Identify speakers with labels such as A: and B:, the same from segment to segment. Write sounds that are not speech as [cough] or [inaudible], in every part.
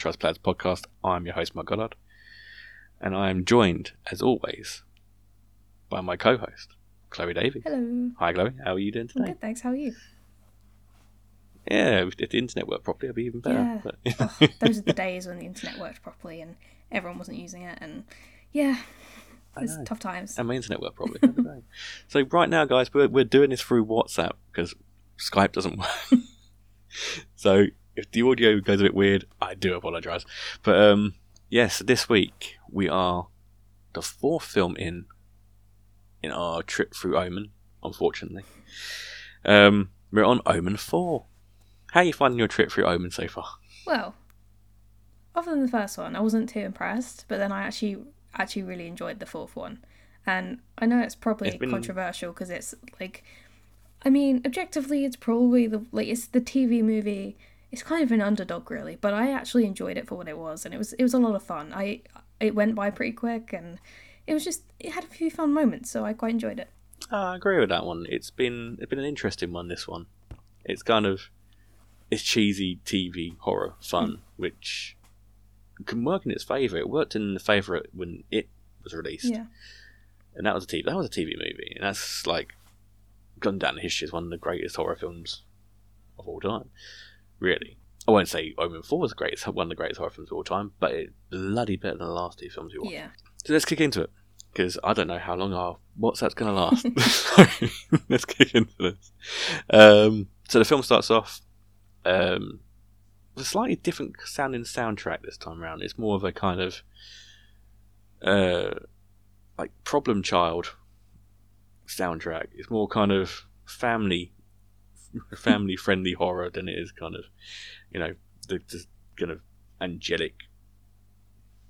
A: Franchise Players Podcast. I'm your host, Mark Goddard, and I am joined, as always, by my co-host, Chloe Davey.
B: Hello.
A: Hi, Chloe. How are you doing
B: I'm
A: today?
B: good, thanks. How are you?
A: Yeah, if the internet worked properly, it'd be even better.
B: Yeah.
A: But-
B: Oh, [laughs] those are the days when the internet worked properly and everyone wasn't using it, and yeah, it's tough times.
A: and my internet worked properly. the other day. [laughs] so right now, guys, we're we're doing this through WhatsApp because Skype doesn't work. [laughs] so if the audio goes a bit weird, I do apologise. But um, yes, this week we are the fourth film in in our trip through Omen. Unfortunately, um, we're on Omen Four. How are you finding your trip through Omen so far?
B: Well, other than the first one, I wasn't too impressed, but then I actually actually really enjoyed the fourth one, and I know it's probably
A: It's been-
B: controversial because it's like, I mean, objectively, it's probably the like it's the TV movie. It's kind of an underdog, really, but I actually enjoyed it for what it was, and it was it was a lot of fun. I it went by pretty quick, and it was just it had a few fun moments, so I quite enjoyed it.
A: Uh, I agree with that one. It's been it's been an interesting one. This one, it's kind of it's cheesy TV horror fun, mm. which can work in its favour. It worked in the favour when it was released,
B: Yeah,
A: and that was a TV that was a TV movie, and that's like gone down in history as one of the greatest horror films of all time. Really, I won't say Omen Four was the greatest one of the greatest horror films of all time, but it's bloody better than the last two films we watched.
B: yeah.
A: So let's kick into it because I don't know how long our WhatsApp's going to last. [laughs] [laughs] [laughs] let's kick into this. Um, so the film starts off um, with a slightly different sounding soundtrack this time around. It's more of a kind of uh, like problem child soundtrack. It's more kind of family family friendly horror than it is kind of you know the, the kind of angelic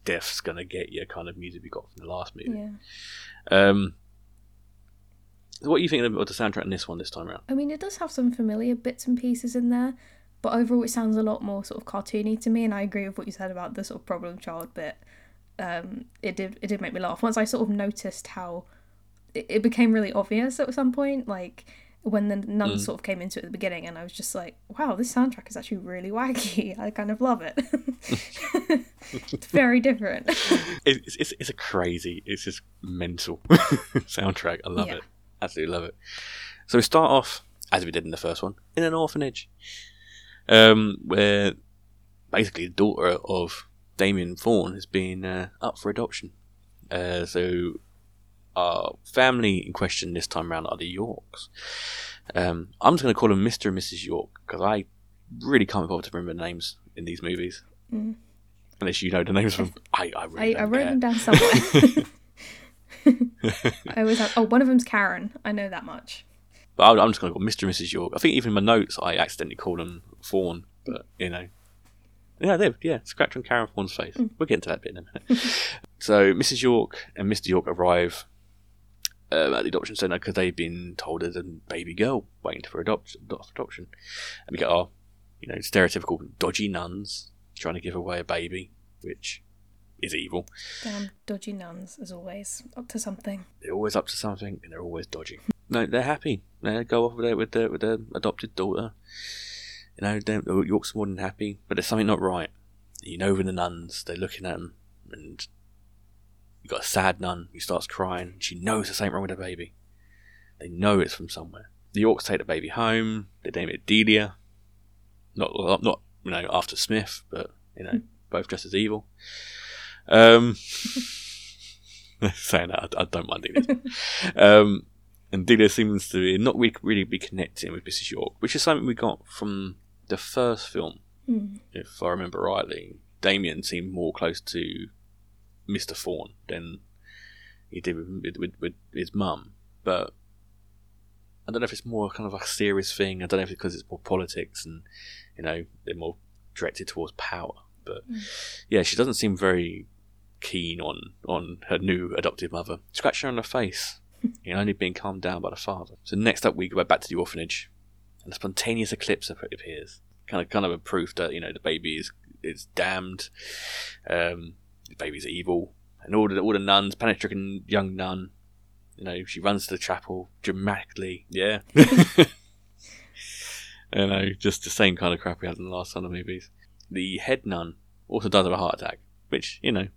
A: death's gonna get you kind of music we got from the last movie.
B: Yeah.
A: Um, what are you thinking of the soundtrack in this one this time around?
B: I mean, it does have some familiar bits and pieces in there, but overall, it sounds a lot more sort of cartoony to me. And I agree with what you said about the sort of problem child bit. Um, it did it did make me laugh once I sort of noticed how it, it became really obvious at some point, like when the nuns
A: Mm.
B: sort of came into it at the beginning, and I was just like, wow, this soundtrack is actually really wacky. [laughs] I kind of love it. [laughs] it's very different. [laughs]
A: It's, it's it's a crazy, it's just mental soundtrack. I love
B: Yeah.
A: it, absolutely love it. So we start off as we did in the first one in an orphanage, um, where basically the daughter of Damien Thorn has been uh, up for adoption. Uh, so our family in question this time around are the Yorks. Um, I'm just going to call them Mr. and Mrs. York because I really can't bother to remember the names in these movies.
B: Mm.
A: Unless you know the names from, [laughs] I, I really
B: I, I wrote
A: care.
B: them down somewhere. [laughs] I always have. Oh, one of them's Karen. I know that much.
A: But I'm just going to call Mr. and Mrs. York. I think even in my notes I accidentally called them Thorn, but you know. Yeah, they yeah, scratch on Karen Thorn's face. We'll get into that bit in a minute. [laughs] so Mrs. York and Mr. York arrive uh, at the adoption centre because they've been told there's a baby girl waiting for adopt- adopt- adoption. And we get our, you know, stereotypical dodgy nuns trying to give away a baby, which is evil.
B: Damn dodgy nuns, as always. Up to something.
A: they're always up to something and they're always dodgy. No, they're happy. They go off with their with their, with their adopted daughter. You know, they're- York's more than happy, but there's something not right. You know, with the nuns, they're looking at them, and you got a sad nun who starts crying. She knows there's something wrong with her baby. They know it's from somewhere. The Yorks take the baby home. They name it Delia. Not not you know after Smith, but you know [laughs] both just as evil. Um, [laughs] saying that, I, I don't mind Delia. [laughs] um, and Delia seems to be not really, really be connecting with Mrs. York, which is something we got from the first film,
B: Hmm.
A: if I remember rightly. Damien seemed more close to Mr. Thorn than he did with, with, with, his mum, but I don't know if it's more kind of a serious thing. I don't know if it's because it's more politics and you know they're more directed towards power. But
B: Mm.
A: yeah, she doesn't seem very keen on on her new adoptive mother. Scratch her on the face, [laughs] you know, only being calmed down by the father. So next up, we go back to the orphanage, and a spontaneous eclipse appears. Kind of, kind of a proof that you know the baby is is damned. Um, baby's evil, and all the all the nuns, panic-stricken young nun, you know, she runs to the chapel dramatically. Yeah, [laughs] you know, just the same kind of crap we had in the last ton of movies. the head nun also dies of a heart attack, which you know,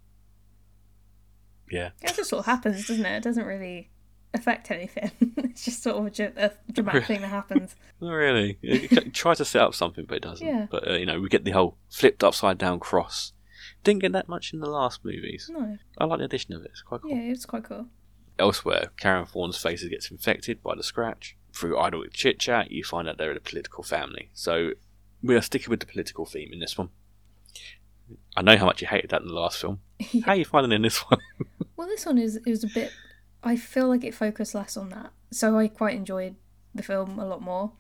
A: yeah,
B: It just sort of happens, doesn't it? It doesn't really affect anything. [laughs] it's just sort of a, a dramatic thing that happens. [laughs]
A: not really. It, it tries to set up something, but it doesn't.
B: Yeah.
A: But uh, you know, we get the whole flipped upside down cross. Didn't get that much in the last movies.
B: No.
A: I like the addition of it. It's quite cool.
B: Yeah, it's quite cool.
A: Elsewhere, Karen Thorn's face gets infected by the scratch. Through idle chit chat, you find out they're in a political family. So we are sticking with the political theme in this one. I know how much you hated that in the last film. [laughs] How are you finding in this one? [laughs]
B: Well, this one is is a bit. I feel like it focused less on that, so I quite enjoyed the film a lot more.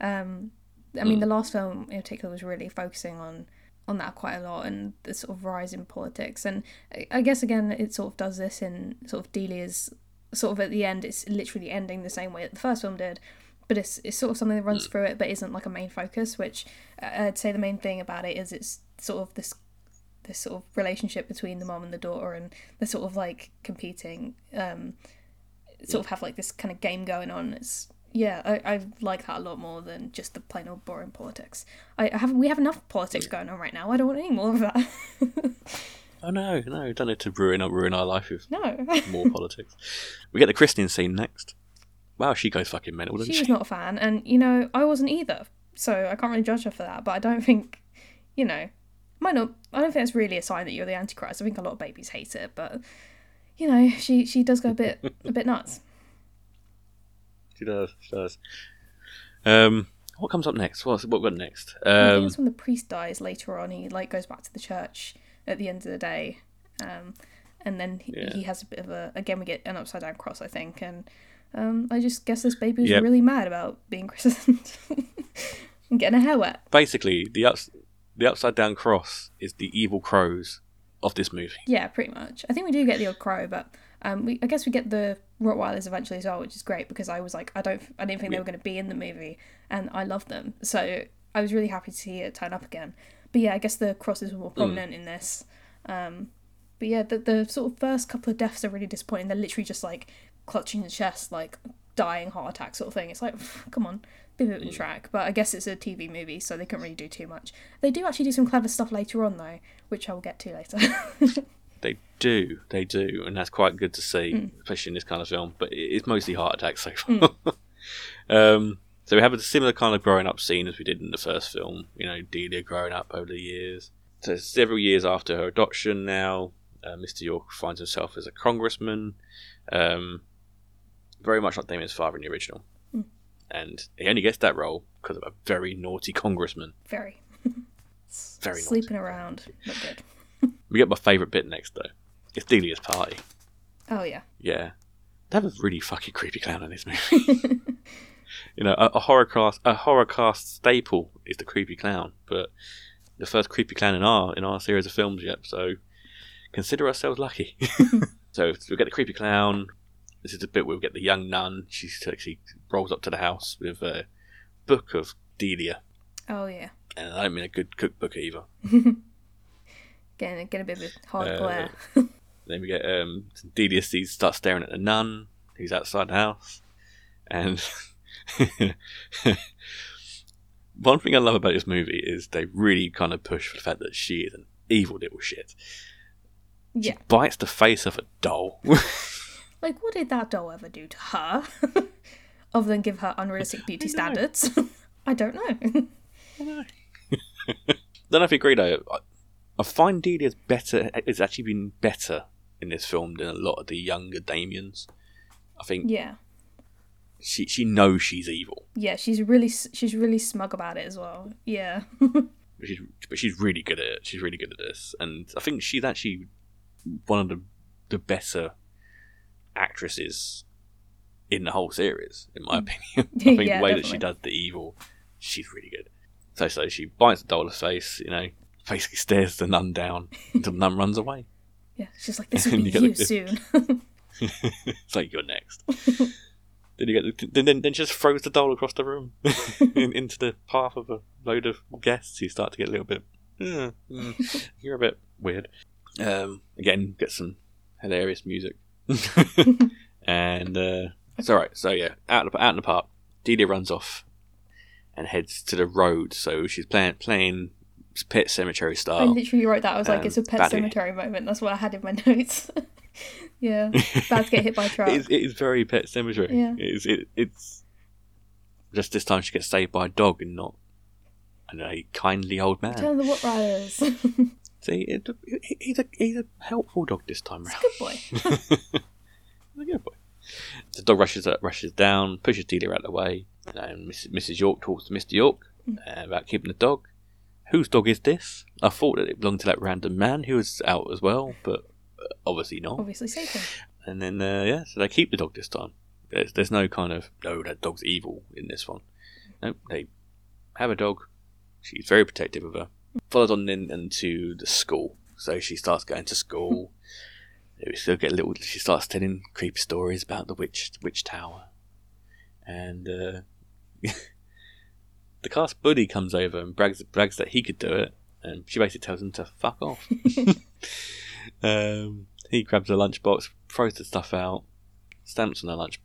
B: Um, I mean, the last film in particular was really focusing on on that quite a lot and the sort of rise in politics. And I- guess again, it sort of does this in sort of Delia's sort of at the end. It's literally ending the same way that the first film did. But it's, it's sort of something that runs through it, but isn't like a main focus. Which uh, I'd say the main thing about it is it's sort of this this sort of relationship between the mom and the daughter and they're sort of like competing um sort of have like this kind of game going on it's yeah I, I like that a lot more than just the plain old boring politics. I, I have we have enough politics going on right now. I don't want any more of that. [laughs]
A: Oh no, no, don't need to ruin ruin our life with
B: no. [laughs]
A: more politics. We get the Christian scene next. Wow, she goes fucking mental, doesn't
B: she
A: she?
B: was not a fan and you know I wasn't either so I can't really judge her for that but I don't think you know might not I don't think that's really a sign that you're the antichrist. I think a lot of babies hate it but you know she she does go a bit a bit nuts
A: She does. She does. Um, what comes up next? What's what got next?
B: I think
A: Um,
B: it's when the priest dies later on. He like goes back to the church at the end of the day, um, and then he,
A: Yeah.
B: he has a bit of a again we get an upside down cross I think, and um, I just guess this baby was
A: Yep.
B: really mad about being [laughs] christened and getting her hair wet.
A: basically, the ups, the upside down cross is the evil crows of this movie.
B: Yeah, pretty much. I think we do get the odd crow, but um, we I guess we get the Rottweilers eventually as well, which is great because I was like I don't I didn't think they were going to be in the movie, and I love them, so I was really happy to see it turn up again. But yeah, I guess the crosses were more prominent in this. Um, but yeah, the the sort of first couple of deaths are really disappointing. They're literally just like clutching the chest, like dying heart attack sort of thing. It's like, come on, be a bit of a track. But I guess it's a TV movie, so they couldn't really do too much. They do actually do some clever stuff later on though, which I will get to later. [laughs]
A: They do, they do, and that's quite good to see,
B: Mm.
A: especially in this kind of film. But it's mostly heart attacks so far. [laughs] um, so we have a similar kind of growing up scene as we did in the first film. You know, Delia growing up over the years. So several years after her adoption, now uh, Mr. York finds himself as a congressman, um, very much like Damien's father in the original,
B: Mm.
A: and he only gets that role because of a very naughty congressman.
B: Very. [laughs]
A: Very naughty.
B: Sleeping around. Not good. [laughs]
A: We get my favourite bit next though. It's Delia's party.
B: Oh yeah.
A: Yeah. They have a really fucking creepy clown in this movie. [laughs] you know, a, a horror cast a horror cast staple is the creepy clown, but the first creepy clown in our in our series of films yet, so consider ourselves lucky. [laughs] so we get the creepy clown. This is the bit where we get the young nun. She she rolls up to the house with a book of Delia.
B: Oh yeah.
A: And I don't mean a good cookbook either.
B: Getting getting a bit of a hard
A: Uh,
B: glare. [laughs]
A: Then we get um, sees starts staring at the nun who's outside the house, and [laughs] one thing I love about this movie is they really kind of push for the fact that she is an evil little shit.
B: yeah.
A: Bites the face off a doll. [laughs]
B: Like what did that doll ever do to her? Other than give her unrealistic beauty standards.
A: I don't
B: know. I don't know.
A: Then if you agree though, I, find Delia's better. It's actually been better in this film than a lot of the younger Damiens. I think
B: yeah.
A: she she knows she's evil.
B: Yeah, she's really she's really smug about it as well. Yeah. [laughs]
A: but she's but she's really good at it. She's really good at this, and I think she's actually one of the the better actresses in the whole series, in my mm. opinion. [laughs] I think
B: Yeah,
A: the way that she does the evil, she's really good. So so she bites the doll's face, you know, basically stares the nun down until the nun runs away. [laughs]
B: yeah. She's like, this [laughs] will be
A: you
B: you soon. [laughs]
A: it's like you're next. then you get the, then, then then she just throws the doll across the room in, into the path of a load of guests. You start to get a little bit. "Uh, mm, you're a bit weird. Um, again, get some hilarious music, and uh, it's all right. So yeah, out in the, out in the park, Delia runs off and heads to the road. So she's playing playing It's Pet
B: Sematary
A: style.
B: I literally wrote that. I was like,
A: um,
B: it's a pet
A: baddie.
B: cemetery moment. That's what I had in my [laughs] notes. yeah, bad to get hit by a [laughs] truck.
A: It is, it is very Pet Sematary.
B: Yeah.
A: It is, it, it's just this time she gets saved by a dog and not and a kindly old man.
B: Turn the What Riders. [laughs]
A: See, it, he- he's a he's a helpful dog this time round.
B: Good boy.
A: A good boy. The dog rushes rushes down, pushes Delia out of the way, and Mrs. Mrs. York talks to Mr. York uh, about keeping the dog. Whose dog is this? I thought that it belonged to that random man who was out as well, but uh, obviously not.
B: Obviously, Satan.
A: And then, uh, yeah, so they keep the dog this time. There's, there's no kind of, no, that dog's evil in this one. No, they have a dog. She's very protective of her. Follows on in, into the school. So she starts going to school. [laughs] We still get a little, she starts telling creepy stories about the witch, witch tower. And, uh, [laughs] the cast buddy comes over and brags, brags that he could do it. And she basically tells him to fuck off. [laughs] Um, he grabs a lunchbox, throws the stuff out, stamps on the lunch,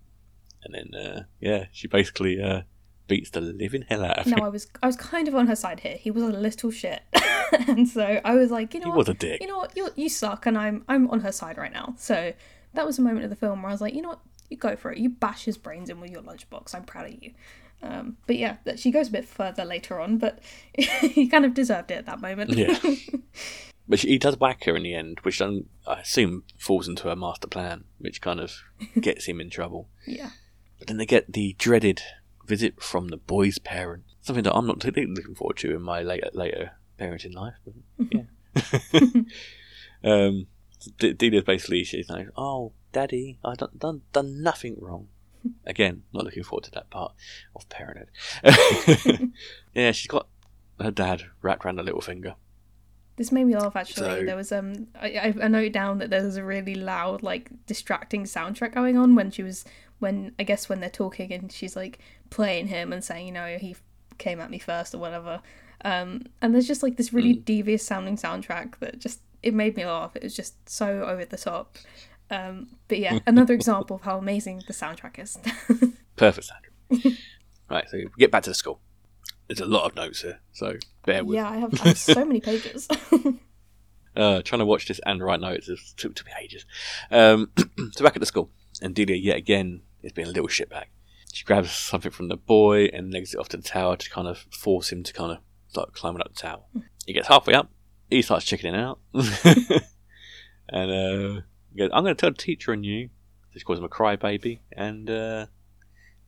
A: and then uh, yeah, she basically uh, beats the living hell out of him. No.
B: I was I was kind of on her side here. He was a little shit, [laughs] and so I was like, you know
A: He
B: what,
A: was a dick.
B: you know what, you you suck, and I'm I'm on her side right now. So that was a moment of the film where I was like, you know what, you go for it. You bash his brains in with your lunchbox. I'm proud of you. Um, but yeah, that she goes a bit further later on, but [laughs] he kind of deserved it at that moment.
A: Yeah. [laughs] But she, he does whack her in the end, which I, I assume falls into her master plan, which kind of [laughs] gets him in trouble.
B: yeah.
A: But then they get the dreaded visit from the boy's parent, something that I'm not looking forward to in my later later parenting life. But yeah. um, D- Delia's basically she's like, "Oh, daddy, I done done done nothing wrong." [laughs] Again, not looking forward to that part of parenthood. [laughs] yeah, she's got her dad wrapped around her little finger.
B: This made me laugh actually.
A: So-
B: there was um I, I noted down that there was a really loud, like distracting soundtrack going on when she was when I guess when they're talking and she's like playing him and saying, you know, he came at me first or whatever. Um and there's just like this really devious sounding soundtrack that just it made me laugh. It was just so over the top. Um but yeah, another example of how amazing the soundtrack is. [laughs]
A: Perfect standard. right, so get back to the school. There's a lot of notes here, so bear with.
B: yeah, I have, I have so many pages. [laughs]
A: Uh, trying to watch this and write notes it took, took me ages. Um, [clears throat] so back at the school, and Delia yet again is being a little shitbag. She grabs something from the boy and legs it off to the tower to kind of force him to kind of start climbing up the tower. He gets halfway up, he starts chickening out, [laughs] and uh, he goes, "I'm going to tell the teacher on you." She calls him a crybaby and uh,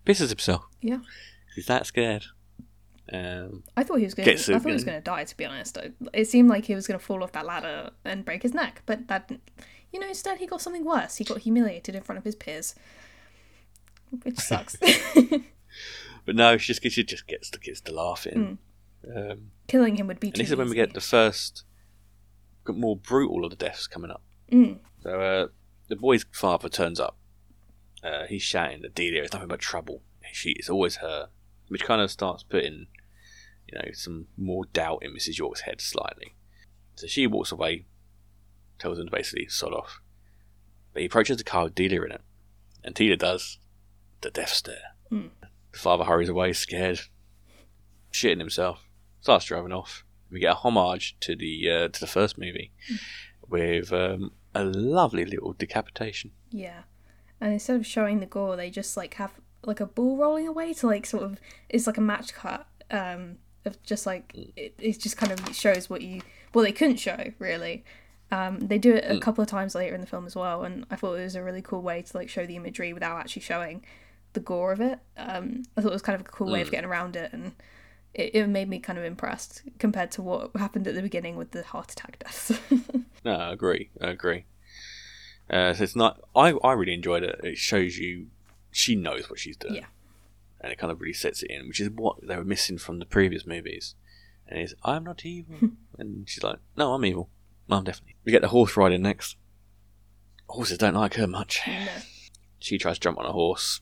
A: pisses himself.
B: Yeah.
A: he's that scared. Um,
B: I thought he was going. to I thought he was going to die. To be honest, it seemed like he was going to fall off that ladder and break his neck. But that, you know, instead he got something worse. He got humiliated in front of his peers, which sucks. [laughs] [laughs]
A: but no, she just she just gets the kids to laughing. Um,
B: Killing him would be.
A: And
B: Too
A: this is when we get the first, more brutal of the deaths coming up.
B: Mm.
A: So uh, the boy's father turns up. Uh, he's shouting that Delia is nothing but trouble. She it's always her, which kind of starts putting, you know, some more doubt in Mrs. York's head slightly. So she walks away, tells him to basically sod off. But he approaches the car with Delia in it, and Delia does the death stare.
B: Mm.
A: The father hurries away, scared, shitting himself, starts driving off. We get a homage to the uh, to the first movie with um, a lovely little decapitation.
B: Yeah, and instead of showing the gore, they just like have like a ball rolling away to like sort of it's like a match cut um of just like it, it just kind of shows what you well they couldn't show really. Um, they do it a couple of times later in the film as well, and I thought it was a really cool way to like show the imagery without actually showing the gore of it. Um, I thought it was kind of a cool way of getting around it, and it, it made me kind of impressed compared to what happened at the beginning with the heart attack deaths. [laughs]
A: No, I agree. I agree. Uh, so it's not. I I really enjoyed it. It shows you she knows what she's doing.
B: Yeah.
A: And it kind of really sets it in, which is what they were missing from the previous movies. And it's I'm not evil, [laughs] and she's like, No, I'm evil. I'm definitely. We get the horse riding next. Horses don't like her much.
B: no.
A: She tries to jump on a horse.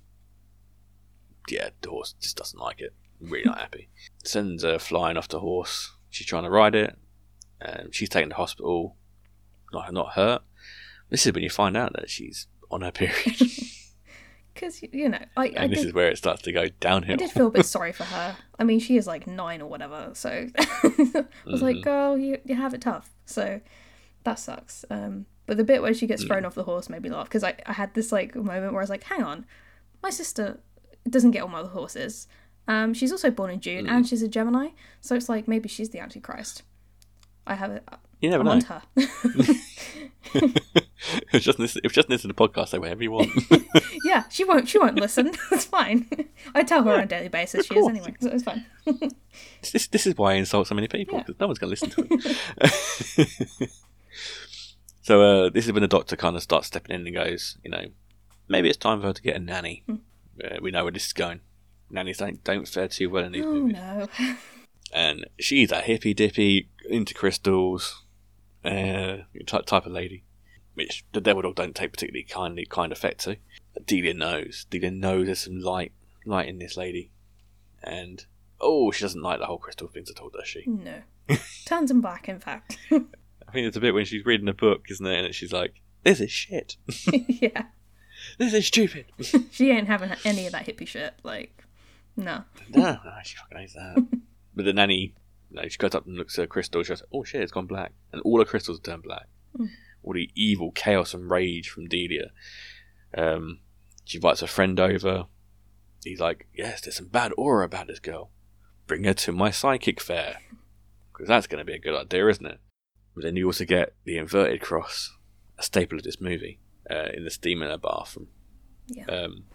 A: Yeah, the horse just doesn't like it. Really not happy. Sends her flying off the horse. She's trying to ride it. Um, she's taken to hospital. Not not hurt. This is when you find out that she's on her period. [laughs]
B: Because you know, I,
A: and
B: I
A: this
B: did
A: is where it starts to go downhill.
B: I did feel a bit [laughs] sorry for her. I mean, she is like nine or whatever, so [laughs] I was like, girl, you, you have it tough. So that sucks. Um, but the bit where she gets thrown off the horse made me laugh because I, I had this like moment where I was like, hang on, my sister doesn't get on well with horses. Um, she's also born in June and she's a Gemini, so it's like maybe she's the Antichrist. I have it.
A: you never
B: I'm
A: know.
B: her. [laughs]
A: if just listen, if just listen to the podcast, say whatever you want. [laughs]
B: yeah, she won't. She won't listen. [laughs] it's fine. I tell her on a daily basis. She is anyway, so it's fine.
A: this, this is why I insult so many people
B: Yeah.
A: because no one's going to listen to it. so uh, this is when the doctor kind of starts stepping in and goes, you know, maybe it's time for her to get a nanny.
B: Hmm.
A: Uh, we know where this is going. Nannies don't don't fare too well in these
B: Oh
A: movies,
B: no. [laughs]
A: and she's a hippy dippy into crystals uh, type type of lady, which the devil dog don't take particularly kindly kind effect to. Delia knows. Delia knows there's some light light in this lady, and oh, she doesn't like the whole crystal things at all, does she?
B: No. [laughs] Turns him black, in fact. [laughs]
A: I think it's a bit when she's reading a book, isn't it? And she's like, "This is shit.
B: yeah.
A: This is stupid."
B: She ain't having any of that hippie shit. Like, no.
A: no, she fucking hates that. [laughs] but the nanny, you know, she goes up and looks at her crystal. She goes, "Oh shit, it's gone black," and all the crystals have turned black. All the evil chaos and rage from Delia. Um, she invites her friend over. He's like, "Yes, there's some bad aura about this girl. Bring her to my psychic fair, because that's going to be a good idea, isn't it?" But then you also get the inverted cross, a staple of this movie, uh, in the steam in her bathroom.
B: Yeah.
A: Um,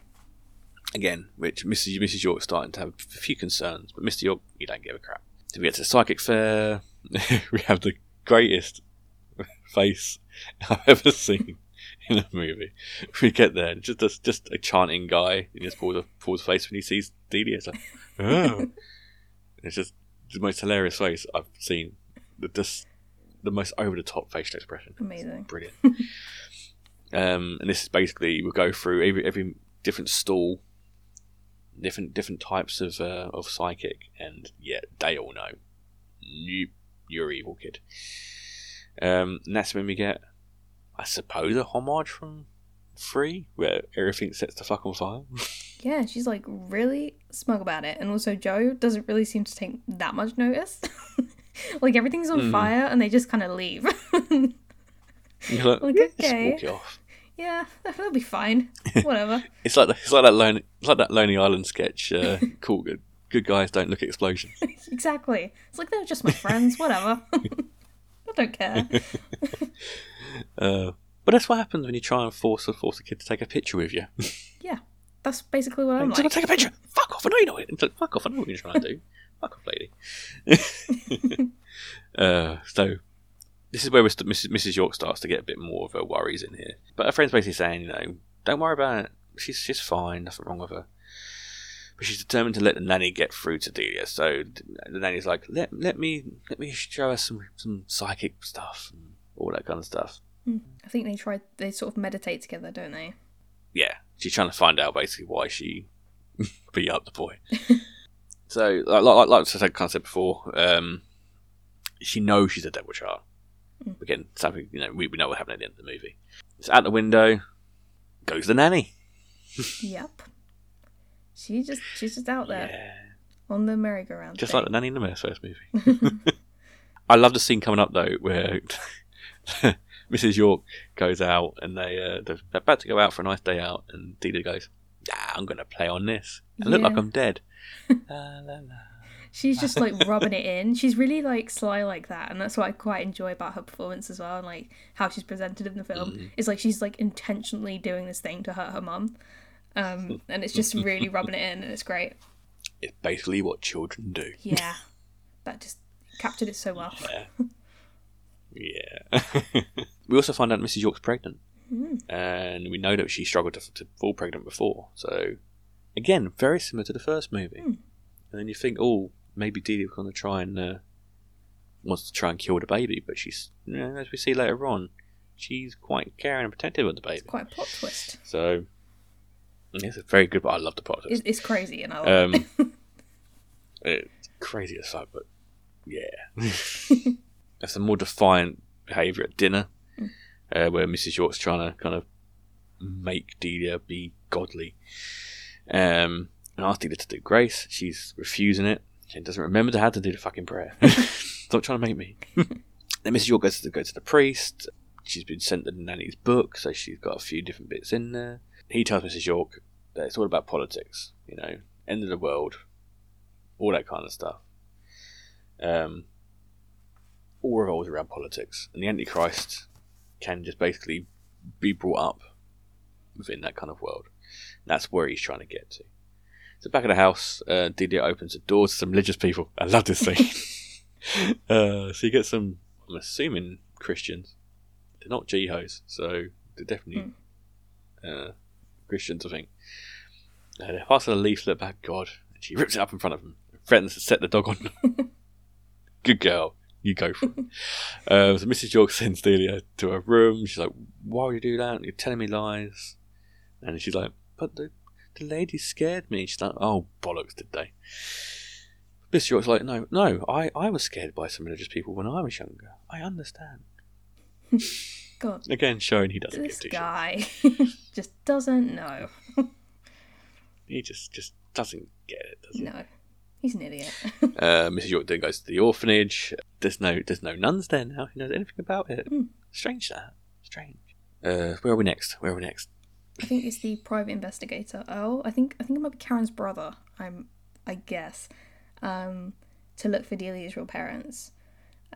A: again, which Mrs. Mrs. York's starting to have a few concerns, but Mr. York, you don't give a crap. So we get to the psychic fair. [laughs] we have the greatest [laughs] face I've ever seen in a movie. We get there, just just, just a chanting guy, and just pulls a pulls face when he sees Delia. It's like, oh. [laughs] it's just the most hilarious face I've seen. The just the most over the top facial expression.
B: Amazing.
A: Brilliant. um, and this is basically we'll go through every every different stall, different different types of uh, of psychic, and yeah, they all know you you're evil kid. Um, and that's when we get, I suppose, a homage from Free, where everything sets the fuck on fire. [laughs]
B: Yeah, she's like really smug about it. And also, Joe doesn't really seem to take that much notice. [laughs] like, everything's on
A: Mhm.
B: fire and they just kind of leave. [laughs]
A: Like,
B: Like,
A: "Yeah, just
B: okay.
A: Walk it off.
B: yeah, [laughs] that'll be fine. [laughs] Whatever.
A: It's like it's like that lonely it's like that Lonely Island sketch. Uh, [laughs] cool, good, good guys don't look at explosions.
B: exactly. It's like they're just my friends. Whatever. I don't care.
A: Uh, but that's what happens when you try and force a force a kid to take a picture with you.
B: Yeah, that's basically what I'm
A: Like,
B: like.
A: take a picture. Fuck off! I know you know it. Like, Fuck off! I know what you're trying to do. Fuck off, lady. uh, so this is where Mrs. Mrs. York starts to get a bit more of her worries in here. But her friend's basically saying, you know, don't worry about it. She's she's fine. Nothing wrong with her. But she's determined to let the nanny get through to Delia. So the nanny's like, let let me let me show her some some psychic stuff and all that kind of stuff.
B: I think they try. They sort of meditate together, don't they?
A: yeah, she's trying to find out basically why she [laughs] beat up the boy. [laughs] so, like, like, like I said, kind of said before, um, she knows she's a devil child. Again, something you know we, we know what happened at the end of the movie. It's out the window. Goes the nanny. [laughs]
B: Yep. She just she's just out there
A: Yeah,
B: on the merry-go-round.
A: just
B: thing.
A: like the nanny in the first movie. [laughs] [laughs] I love the scene coming up though, where Mrs. York goes out and they uh, they're about to go out for a nice day out, and Delia goes, "Ah, I'm going to play on this. I look like I'm dead." La, la, la.
B: She's just like [laughs] rubbing it in. She's really like sly like that, and that's what I quite enjoy about her performance as well, and like how she's presented in the film.
A: Mm-hmm.
B: Is like she's like intentionally doing this thing to hurt her mum, um, and it's just really [laughs] rubbing it in, and it's great.
A: It's basically what children do.
B: Yeah, [laughs] that just captured it so well.
A: Yeah. yeah. we also find out Mrs. York's pregnant, and we know that she struggled to, to fall pregnant before. So, again, very similar to the first movie. And then you think, oh, maybe Delia's going to try and uh, wants to try and kill the baby, but she's, you know, as we see later on, she's quite caring and protective of the baby.
B: Quite a plot twist.
A: So, it's a very good. But I love the plot.
B: It's, it's crazy, and I love it. [laughs]
A: Um, it's crazy as fuck, but yeah. [laughs] that's some more defiant behaviour at dinner, uh, where Mrs. York's trying to kind of make Delia be godly. Um, and asking Delia to do grace. She's refusing it. She doesn't remember to how to do the fucking prayer. [laughs] Stop trying to make me. [laughs] then Mrs. York goes to go to the priest. She's been sent the nanny's book, so she's got a few different bits in there. He tells Mrs. York that it's all about politics, you know, end of the world, all that kind of stuff. Um, all revolves around politics, and the Antichrist can just basically be brought up within that kind of world. That's where he's trying to get to. So back at the house, uh, Delia opens the door to some religious people. I love this scene. [laughs] [laughs] uh, so you get some, I'm assuming Christians. They're not jihos, so they're definitely mm. uh, Christians, I think. Uh, they're passing a leaflet about God, and she rips it up in front of them, threatens to set the dog on. [laughs] Good girl. You go for it. uh, so Mrs. York sends Delia to her room. She's like, Why would you do that? You're telling me lies. And she's like, But the, the lady scared me. She's like, Oh, bollocks, did they? Mrs. York's like, No, no, I, I was scared by some religious people when I was younger. I understand. [laughs]
B: God.
A: Again, showing he doesn't
B: this
A: give
B: guy [laughs] just doesn't know.
A: he just just doesn't get it, does he?
B: No. He's an idiot. [laughs]
A: uh, Mrs. York then goes to the orphanage. There's no there's no nuns there now who knows anything about it.
B: Mm.
A: Strange that. Strange. Uh, where are we next? Where are we next?
B: I think it's the private investigator. Oh, I think I think it might be Karen's brother. I'm I guess. Um, to look for Delia's real parents.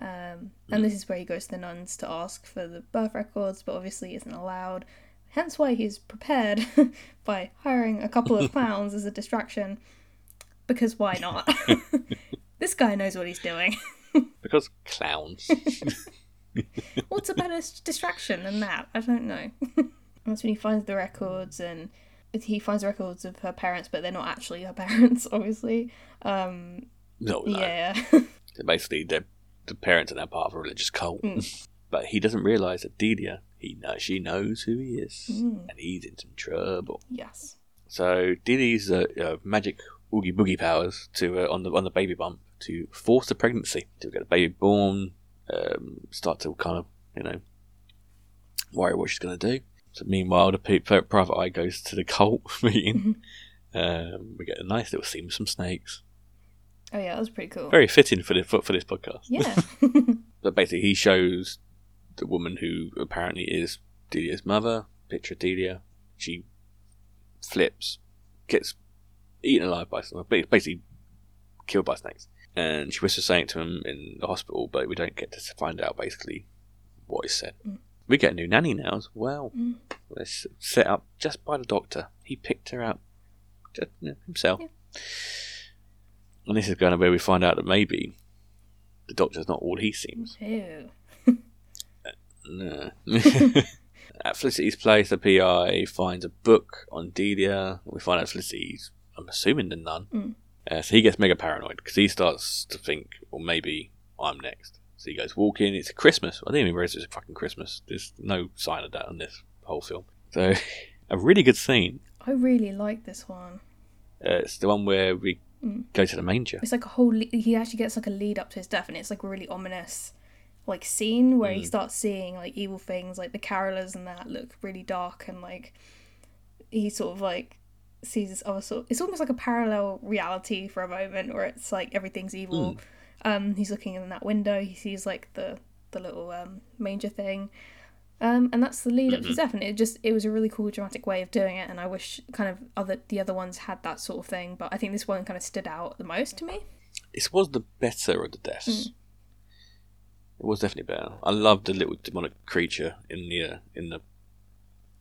B: Um, and this is where he goes to the nuns to ask for the birth records, but obviously isn't allowed. Hence why he's prepared [laughs] by hiring a couple of [laughs] clowns as a distraction because why not? [laughs] this guy knows what he's doing.
A: because clowns.
B: What's a better distraction than that? I don't know. That's when he finds the records and he finds the records of her parents, but they're not actually her [laughs] parents, obviously. Um,
A: no, no.
B: Yeah. [laughs]
A: Basically, they're, the parents are now part of a religious cult. Mm. [laughs] But he doesn't realise that Delia, he knows, she knows who he is,
B: mm.
A: and he's in some trouble.
B: Yes.
A: So Delia's a, a magic oogie boogie powers to uh, on the on the baby bump to force the pregnancy to get the baby born, um, start to kind of you know worry what she's going to do. So meanwhile, the private eye goes to the cult [laughs] meeting.
B: Mm-hmm.
A: Um, we get a nice little scene with some snakes.
B: Oh yeah, that was pretty cool.
A: Very fitting for this for, for this podcast.
B: Yeah. [laughs] [laughs]
A: but basically, he shows the woman who apparently is Delia's mother. Picture Delia. She flips, gets eaten alive by some, basically killed by snakes. And she whispers something to him in the hospital, but we don't get to find out basically what is said.
B: Mm.
A: We get a new nanny now as well.
B: Mm.
A: It's set up just by the doctor. He picked her out just, you know, himself.
B: Yeah.
A: And this is kind of where we find out that maybe the doctor's not all he seems.
B: Ew.
A: No. [laughs] [laughs] At Felicity's place, the PI finds a book on Delia. We find out Felicity's, I'm assuming, the nun.
B: Mm.
A: Uh, so he gets mega paranoid because he starts to think, well, maybe I'm next. So he goes walking. It's Christmas. I didn't even realize it's a fucking Christmas. There's no sign of that in this whole film. So [laughs] a really good scene.
B: I really like this one.
A: Uh, it's the one where we
B: Mm.
A: go to the manger.
B: It's like a whole. Le- he actually gets like a lead up to his death, and it's like a really ominous, like scene where he
A: Mm.
B: starts seeing like evil things, like the carolers and that look really dark, and like he sort of like sees this other sort. It's almost like a parallel reality for a moment, where it's like everything's evil. Um, he's looking in that window. He sees like the the little um, manger thing. Um, and that's the lead up to his death, and it just it was a really cool dramatic way of doing it, and I wish kind of other the other ones had that sort of thing, but I think this one kind of stood out the most to me.
A: It was the better of the deaths.
B: Mm.
A: It was definitely better. I loved the little demonic creature in the uh, in the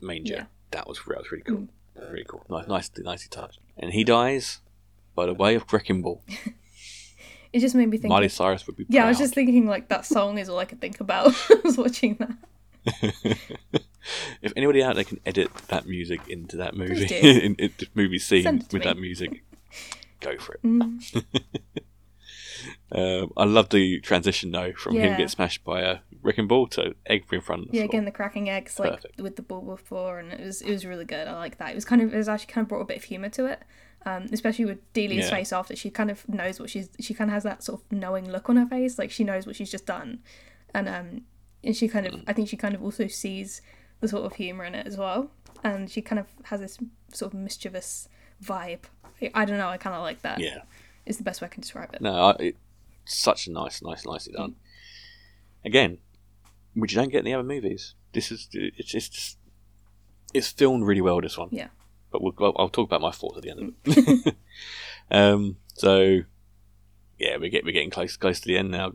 A: manger.
B: Yeah. Mm.
A: That was that was really cool. Really cool. Nice, nice, nicely touched. And he dies by the way of Wrecking Ball. [laughs]
B: It just made me think.
A: Miley Cyrus would be. Proud.
B: yeah, I was just thinking like that song is all I could think about. [laughs] I was watching that. [laughs]
A: if anybody out there can edit that music into that movie, [laughs] in, in movie scene
B: Send it to
A: with
B: me.
A: that music, go for it.
B: Mm.
A: Um, I love the transition though from him
B: Yeah.
A: getting smashed by a wrecking ball to egg in front of the
B: Yeah,
A: floor.
B: again the cracking eggs like with the ball before, and it was it was really good. I like that. It was kind of it was actually kind of brought a bit of humor to it. Um, especially with Delia's
A: Yeah.
B: face after she kind of knows what she's she kind of has that sort of knowing look on her face like she knows what she's just done and um and she kind of I think she kind of also sees the sort of humor in it as well, and she kind of has this sort of mischievous vibe. I don't know. I kind of like that.
A: Yeah.
B: Is the best way I can describe it.
A: No, I, it, such a nice, nice, nicely done. Again, which you don't get in the other movies. This is it's it's just, it's filmed really well. This one.
B: Yeah.
A: But we'll, I'll, I'll talk about my thoughts at the end of it. [laughs] [laughs] um. So, yeah, we get we're getting close close to the end now.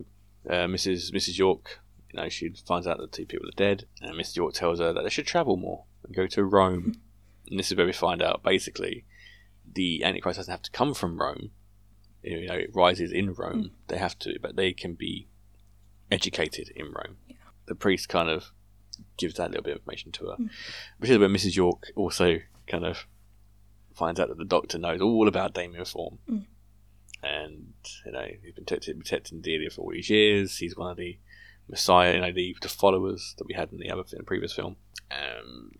A: Uh, Mrs. Mrs. York, you know, she finds out that two people are dead, and Mrs. York tells her that they should travel more and go to Rome. [laughs] and this is where we find out basically the Antichrist doesn't have to come from Rome. You know, it rises in Rome. They have to, but they can be educated in Rome. The priest kind of gives that little bit of information to her, which is where Mrs. York also kind of finds out that the doctor knows all about Damien Thorn.
B: Mm.
A: And, you know, he's been protecting, protecting Delia for all these years. He's one of the Messiah, you know, the, the followers that we had in the other in the previous film. Um,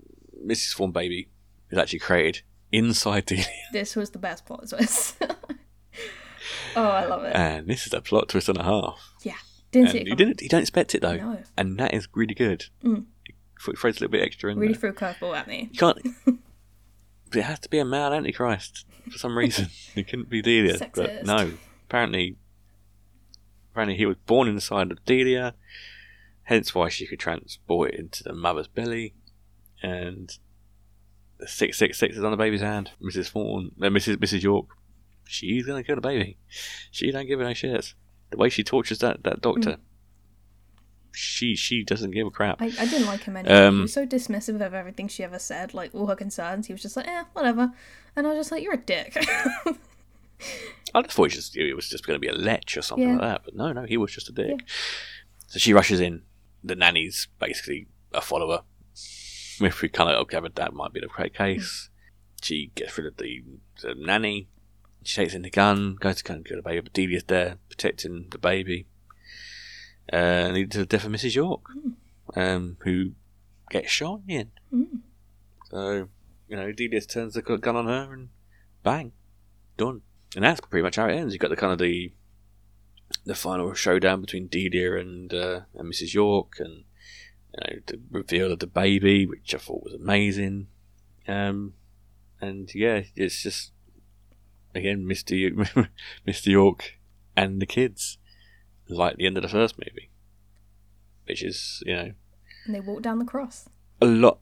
A: Mrs. Form Baby is actually created inside Delia. [laughs]
B: This was the best plot twist. [laughs] oh, I love it.
A: And this is a plot twist and a half.
B: yeah. Didn't see it
A: you didn't you don't expect it though.
B: No.
A: And that is really good.
B: Mm.
A: It throws a little bit extra in
B: Really
A: there.
B: threw a curveball at me.
A: You can't [laughs] it has to be a male antichrist for some reason. [laughs] it couldn't be Delia.
B: Sexist.
A: But no. Apparently apparently he was born inside of Delia, hence why she could transport it into the mother's belly and the six six six is on the baby's hand. Mrs. Thornton uh, Mrs. Mrs. York, she's gonna kill the baby. She don't give a no shits. The way she tortures that, that doctor. She she doesn't give a crap.
B: I, I didn't like him anyway.
A: Um,
B: he was so dismissive of everything she ever said, like all her concerns. He was just like, eh, whatever. And I was just like, you're a dick. [laughs]
A: I just thought it was just, it was just going to be a lech or something
B: Yeah.
A: like that, but no, no, he was just a dick. So she rushes in. The nanny's basically a follower. If we kind of but that might be the correct case. She gets rid of the, the nanny. She takes in the gun, goes to go and kill the baby, but Delia's there protecting the baby. Uh, and leading to the death of Mrs. York, um, who gets shot in.
B: Mm.
A: So, you know, Delia turns the gun on her and bang, done. And that's pretty much how it ends. You've got the kind of the the final showdown between Delia and uh, and Mrs. York, and you know the reveal of the baby, which I thought was amazing. Um, and yeah, it's just again Mr. Y- [laughs] Mr. York and the kids, like the end of the first movie, which is you know
B: and they walk down the cross.
A: a lot.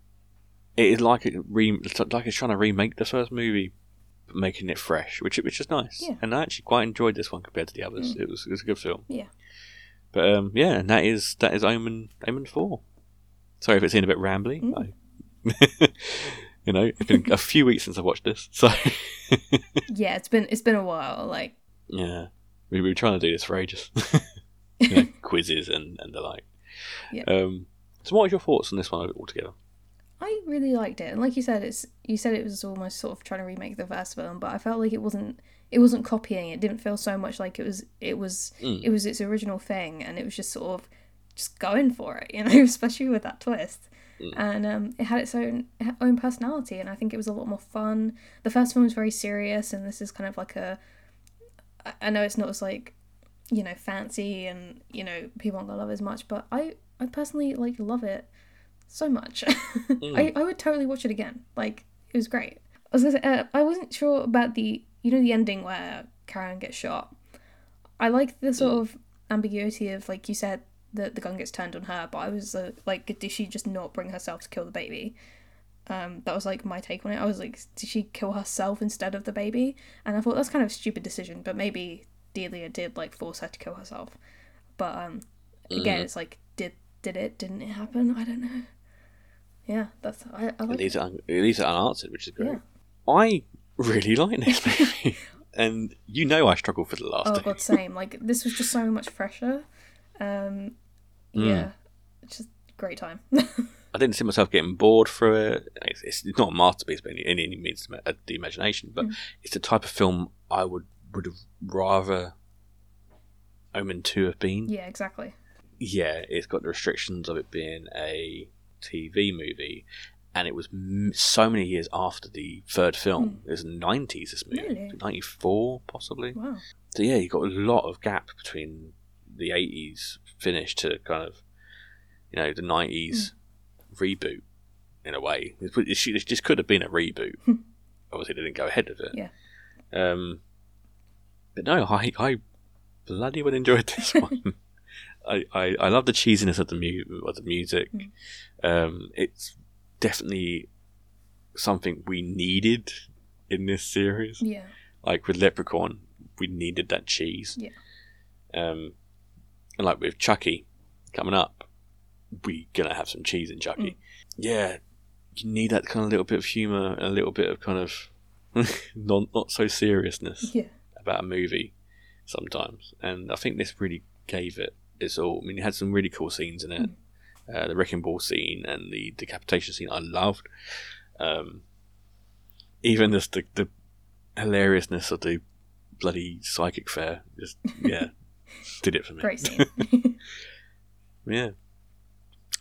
A: It is like it re, it's like it's trying to remake the first movie, but making it fresh, which which is nice.
B: Yeah.
A: And I actually quite enjoyed this one compared to the others. It was it was a good film.
B: Yeah.
A: But um, yeah, and that is that is Omen Omen four. Sorry if it's in a bit rambly.
B: Mm.
A: I, [laughs] you know, it's been a few weeks since I watched this, [laughs] so
B: Yeah, it's been it's been a while. Like,
A: yeah, we, we were trying to do this for ages. [laughs] you know, [laughs] quizzes and and the like.
B: Yeah.
A: Um. So, what are your thoughts on this one altogether?
B: I really liked it, and like you said, it's you said it was almost sort of trying to remake the first film, but I felt like it wasn't it wasn't copying. It didn't feel so much like it was it was
A: Mm.
B: it was its original thing, and it was just sort of just going for it, [laughs] you know, especially with that twist.
A: Mm.
B: And um, it had its own own personality, and I think it was a lot more fun. The first film was very serious, and this is kind of like a I know it's not as like, you know, fancy, and you know people aren't gonna love as much, but I I personally like love it so much. [laughs] I, I would totally watch it again. Like it was great. I was gonna say uh, I wasn't sure about the you know the ending where Karen gets shot. I like the sort of ambiguity of like you said that the gun gets turned on her, but I was uh, like, did she just not bring herself to kill the baby? Um, that was like my take on it. I was like, did she kill herself instead of the baby? And I thought that's kind of a stupid decision, but maybe Delia did like force her to kill herself. But um, again, it's like, did did it? Didn't it happen? I don't know. Yeah, that's I, I like.
A: These are un- these are unanswered, which is great.
B: Yeah.
A: I really like this movie, [laughs] and you know I struggled for the last
B: Oh
A: two.
B: god, same. Like this was just so much fresher. Um, yeah, it's just great time. [laughs]
A: I didn't see myself getting bored through it. It's, it's not a masterpiece by any, any any means of the imagination, but it's the type of film I would would have rather Omen Two have been.
B: yeah, exactly.
A: yeah, it's got the restrictions of it being a TV movie, and it was m- so many years after the third film. It was nineties. This movie,
B: Really?
A: ninety four possibly.
B: Wow.
A: So yeah, you got a lot of gap between the eighties finish to kind of, you know, the nineties reboot. in a way. It, it, it just could have been a reboot. [laughs] Obviously, they didn't go ahead with it.
B: Yeah.
A: Um, but no, I I bloody well enjoyed [laughs] this one. I, I, I love the cheesiness of the mu- of the music.
B: Mm.
A: Um, it's definitely something we needed in this series.
B: Yeah.
A: Like with Leprechaun, we needed that cheese.
B: Yeah.
A: Um, and like with Chucky coming up, we gonna have some cheese in Chucky.
B: Mm.
A: Yeah, you need that kind of little bit of humor and a little bit of kind of [laughs] not not so seriousness
B: Yeah.
A: About a movie sometimes, and I think this really gave it its all. I mean, it had some really cool scenes in it. Uh, the wrecking ball scene and the decapitation scene I loved. Um, even just the, the hilariousness of the bloody psychic fair, just yeah, [laughs] did it for me.
B: Great scene. [laughs] [laughs]
A: Yeah.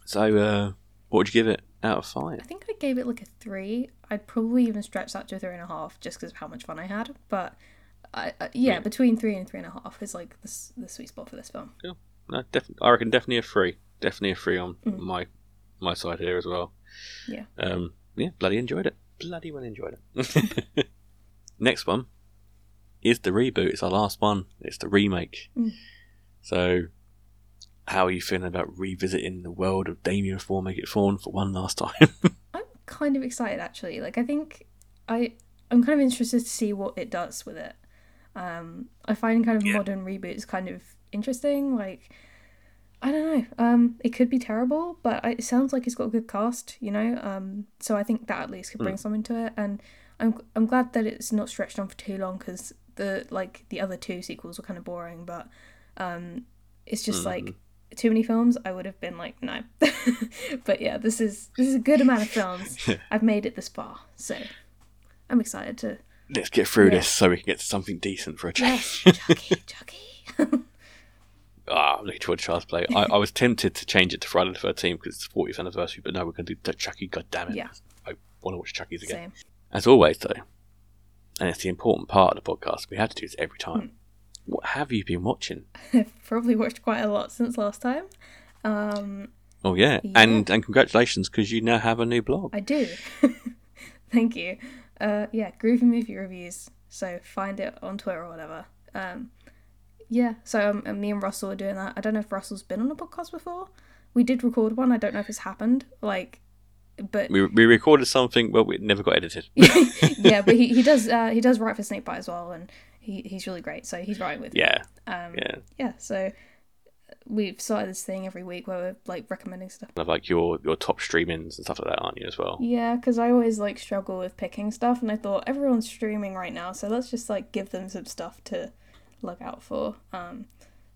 A: So, uh, what would you give it out of five?
B: I think I gave it like a three. I'd probably even stretch that to a three and a half just because of how much fun I had. But I, I, yeah,
A: Yeah.
B: between three and three and a half is like the, the sweet spot for this film.
A: No, definitely. I reckon definitely a three. Definitely a three on
B: Mm.
A: my my side here as well.
B: Yeah.
A: Um. Yeah. Bloody enjoyed it. Bloody well enjoyed it. [laughs] [laughs] Next one is the reboot. It's our last one. It's the remake.
B: Mm.
A: So, how are you feeling about revisiting the world of Damien Four Make It Fawn for one last time? [laughs]
B: I'm kind of excited actually. Like I think I I'm kind of interested to see what it does with it. Um, I find kind of
A: Yeah.
B: modern reboots kind of interesting. Like I don't know. Um, it could be terrible, but it sounds like it's got a good cast. You know. Um, so I think that at least could bring something to it, and I'm I'm glad that it's not stretched on for too long because the like the other two sequels were kind of boring, but um, it's just like too many films. I would have been like no, [laughs] but yeah, this is this is a good amount of films. [laughs] I've made it this far, so I'm excited to.
A: Let's get through
B: Yeah.
A: this so we can get to something decent for a change.
B: Yes, Chucky, [laughs] Chucky.
A: Ah, I'm looking forward to Child's Play. I, I was tempted to change it to Friday the 13th because it's the 40th anniversary, but no, we're going to do Chucky. God damn it!
B: Yeah.
A: I want to watch Chucky's again.
B: Same.
A: As always, though, and it's the important part of the podcast. We have to do this every time.
B: Hmm.
A: What have you been watching?
B: I've [laughs] probably watched quite a lot since last time. Um,
A: Oh yeah,
B: Yeah.
A: and and congratulations because you now have a new blog.
B: I do. [laughs] Thank you. Uh, yeah, Groovy Movie Reviews. So find it on Twitter or whatever. Um, yeah, so um, me and Russell are doing that. I don't know if Russell's been on a podcast before. We did record one. I don't know if it's happened. Like, but
A: We, we recorded something, but it never got edited. [laughs]
B: yeah, but he, he does uh, he does write for Snakebite as well, and he, he's really great. So he's writing with me.
A: yeah,
B: Um,
A: yeah.
B: yeah. So we've started this thing every week where we're like recommending stuff.
A: Kind of like your your top streamings and stuff like that, aren't you as well?
B: Yeah, because I always like struggle with picking stuff, and I thought everyone's streaming right now, so let's just like give them some stuff to look out for. Um,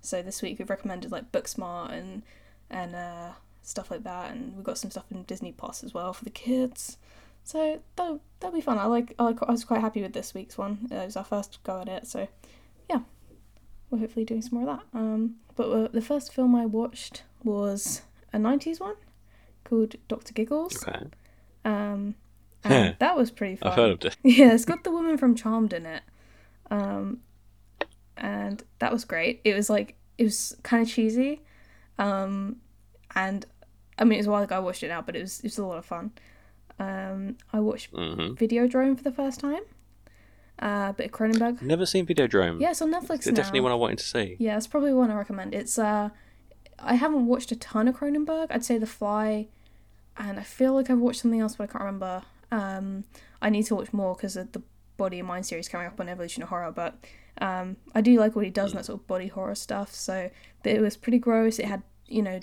B: so this week we've recommended like Booksmart and and uh, stuff like that, and we've got some stuff in Disney Plus as well for the kids. So that'll that'll be fun. I like I, like, I was quite happy with this week's one. It was our first go at it, so yeah, we're hopefully doing some more of that. Um, but uh, the first film I watched was a '90s one called Doctor Giggles.
A: Okay,
B: Um, and that was pretty fun.
A: I've heard of this. [laughs]
B: Yeah, it's got the woman from Charmed in it. Um, and that was great. It was like it was kind of cheesy. Um, and I mean, it was a while ago I watched it now, but it was it was a lot of fun. Um, I watched
A: hmm
B: Videodrome for the first time. Uh, bit of Cronenberg.
A: Never seen Videodrome.
B: Yeah, it's on Netflix
A: it's
B: now.
A: definitely one I wanted to see.
B: Yeah, it's probably one I recommend. It's uh, I haven't watched a ton of Cronenberg. I'd say The Fly, and I feel like I've watched something else, but I can't remember. Um, I need to watch more because of the Body and Mind series coming up on Evolution of Horror. But um, I do like what he does in that sort of body horror stuff. So, but it was pretty gross. It had you know,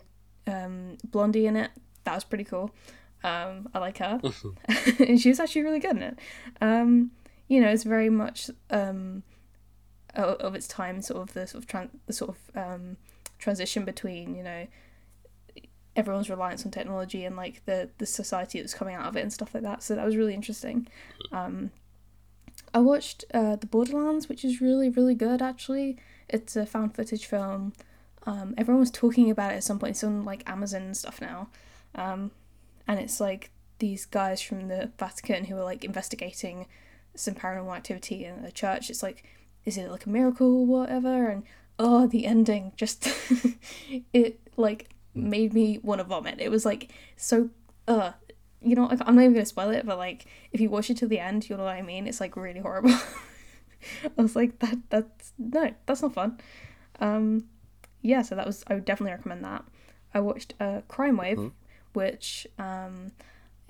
B: um, Blondie in it. That was pretty cool. Um, I like her, [laughs] [laughs] and she was actually really good in it. Um, you know, it's very much um, of its time, sort of the sort of tran- the sort of um, transition between you know everyone's reliance on technology and like the the society that's coming out of it and stuff like that. So that was really interesting. Um, I watched uh, the Borderlands, which is really really good actually. It's a found footage film. Um, everyone was talking about it at some point. It's on like Amazon and stuff now, um, and it's like these guys from the Vatican who are like investigating some paranormal activity in a church. It's like, is it like a miracle or whatever? And oh, the ending just [laughs] it like made me want to vomit. It was like so uh you know, I'm not even gonna spoil it, but like if you watch it to the end, you'll know what I mean. It's like really horrible. [laughs] I was like, that that's no, that's not fun. Um, yeah, so that was I would definitely recommend that. I watched uh, Crime Wave,
A: Mhm.
B: which um,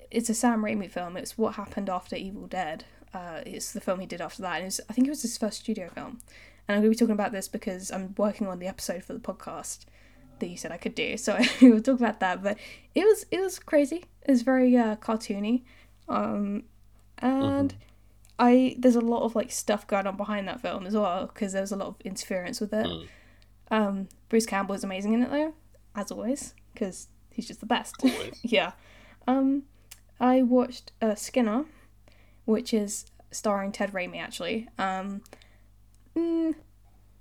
B: it's a Sam Raimi film. It's what happened after Evil Dead. Uh, it's the film he did after that, and was, I think it was his first studio film. And I'm going to be talking about this because I'm working on the episode for the podcast that you said I could do. So [laughs] we'll talk about that. But it was it was crazy. It was very uh, cartoony, um, and I there's a lot of like stuff going on behind that film as well because there was a lot of interference with it.
A: Mm.
B: Um, Bruce Campbell is amazing in it though, as always, because he's just the best. [laughs] Yeah. Um, I watched uh, Skinner, which is starring Ted Raimi actually. Um, mm,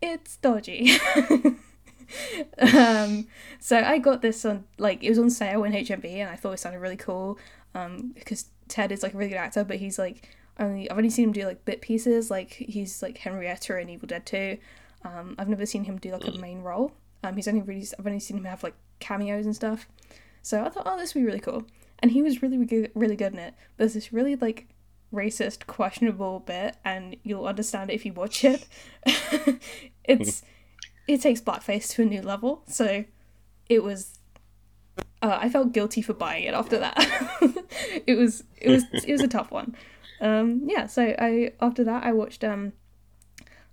B: it's dodgy. [laughs] um, so I got this on like it was on sale in HMV, and I thought it sounded really cool. Um, because Ted is like a really good actor, but he's like only I've only seen him do like bit pieces. Like he's like Henrietta in Evil Dead Two. Um, I've never seen him do like a main role. Um, he's only really I've only seen him have like cameos and stuff. So I thought, oh, this would be really cool. And he was really, really good, really good in it. But there's this really like racist, questionable bit, and you'll understand it if you watch it. [laughs] it's it takes blackface to a new level. So it was. Uh, I felt guilty for buying it after that. [laughs] it was it was it was a tough one. Um, yeah, so I after that I watched um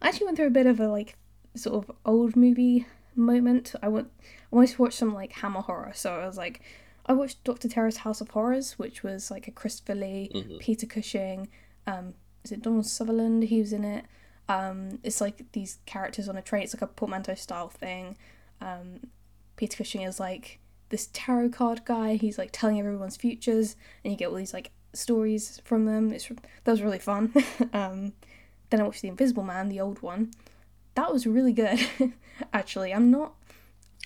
B: I actually went through a bit of a like sort of old movie moment. I went I wanted to watch some like Hammer horror, so I was like I watched Doctor Terror's House of Horrors, which was like a Christopher Lee,
A: Mhm.
B: Peter Cushing, um, is it Donald Sutherland? He was in it. Um, it's like these characters on a train. It's like a portmanteau style thing. Um, Peter Cushing is like this tarot card guy. He's like telling everyone's futures, and you get all these like stories from them. It's that was really fun. [laughs] um, then I watched The Invisible Man, the old one. That was really good. [laughs] Actually, I'm not.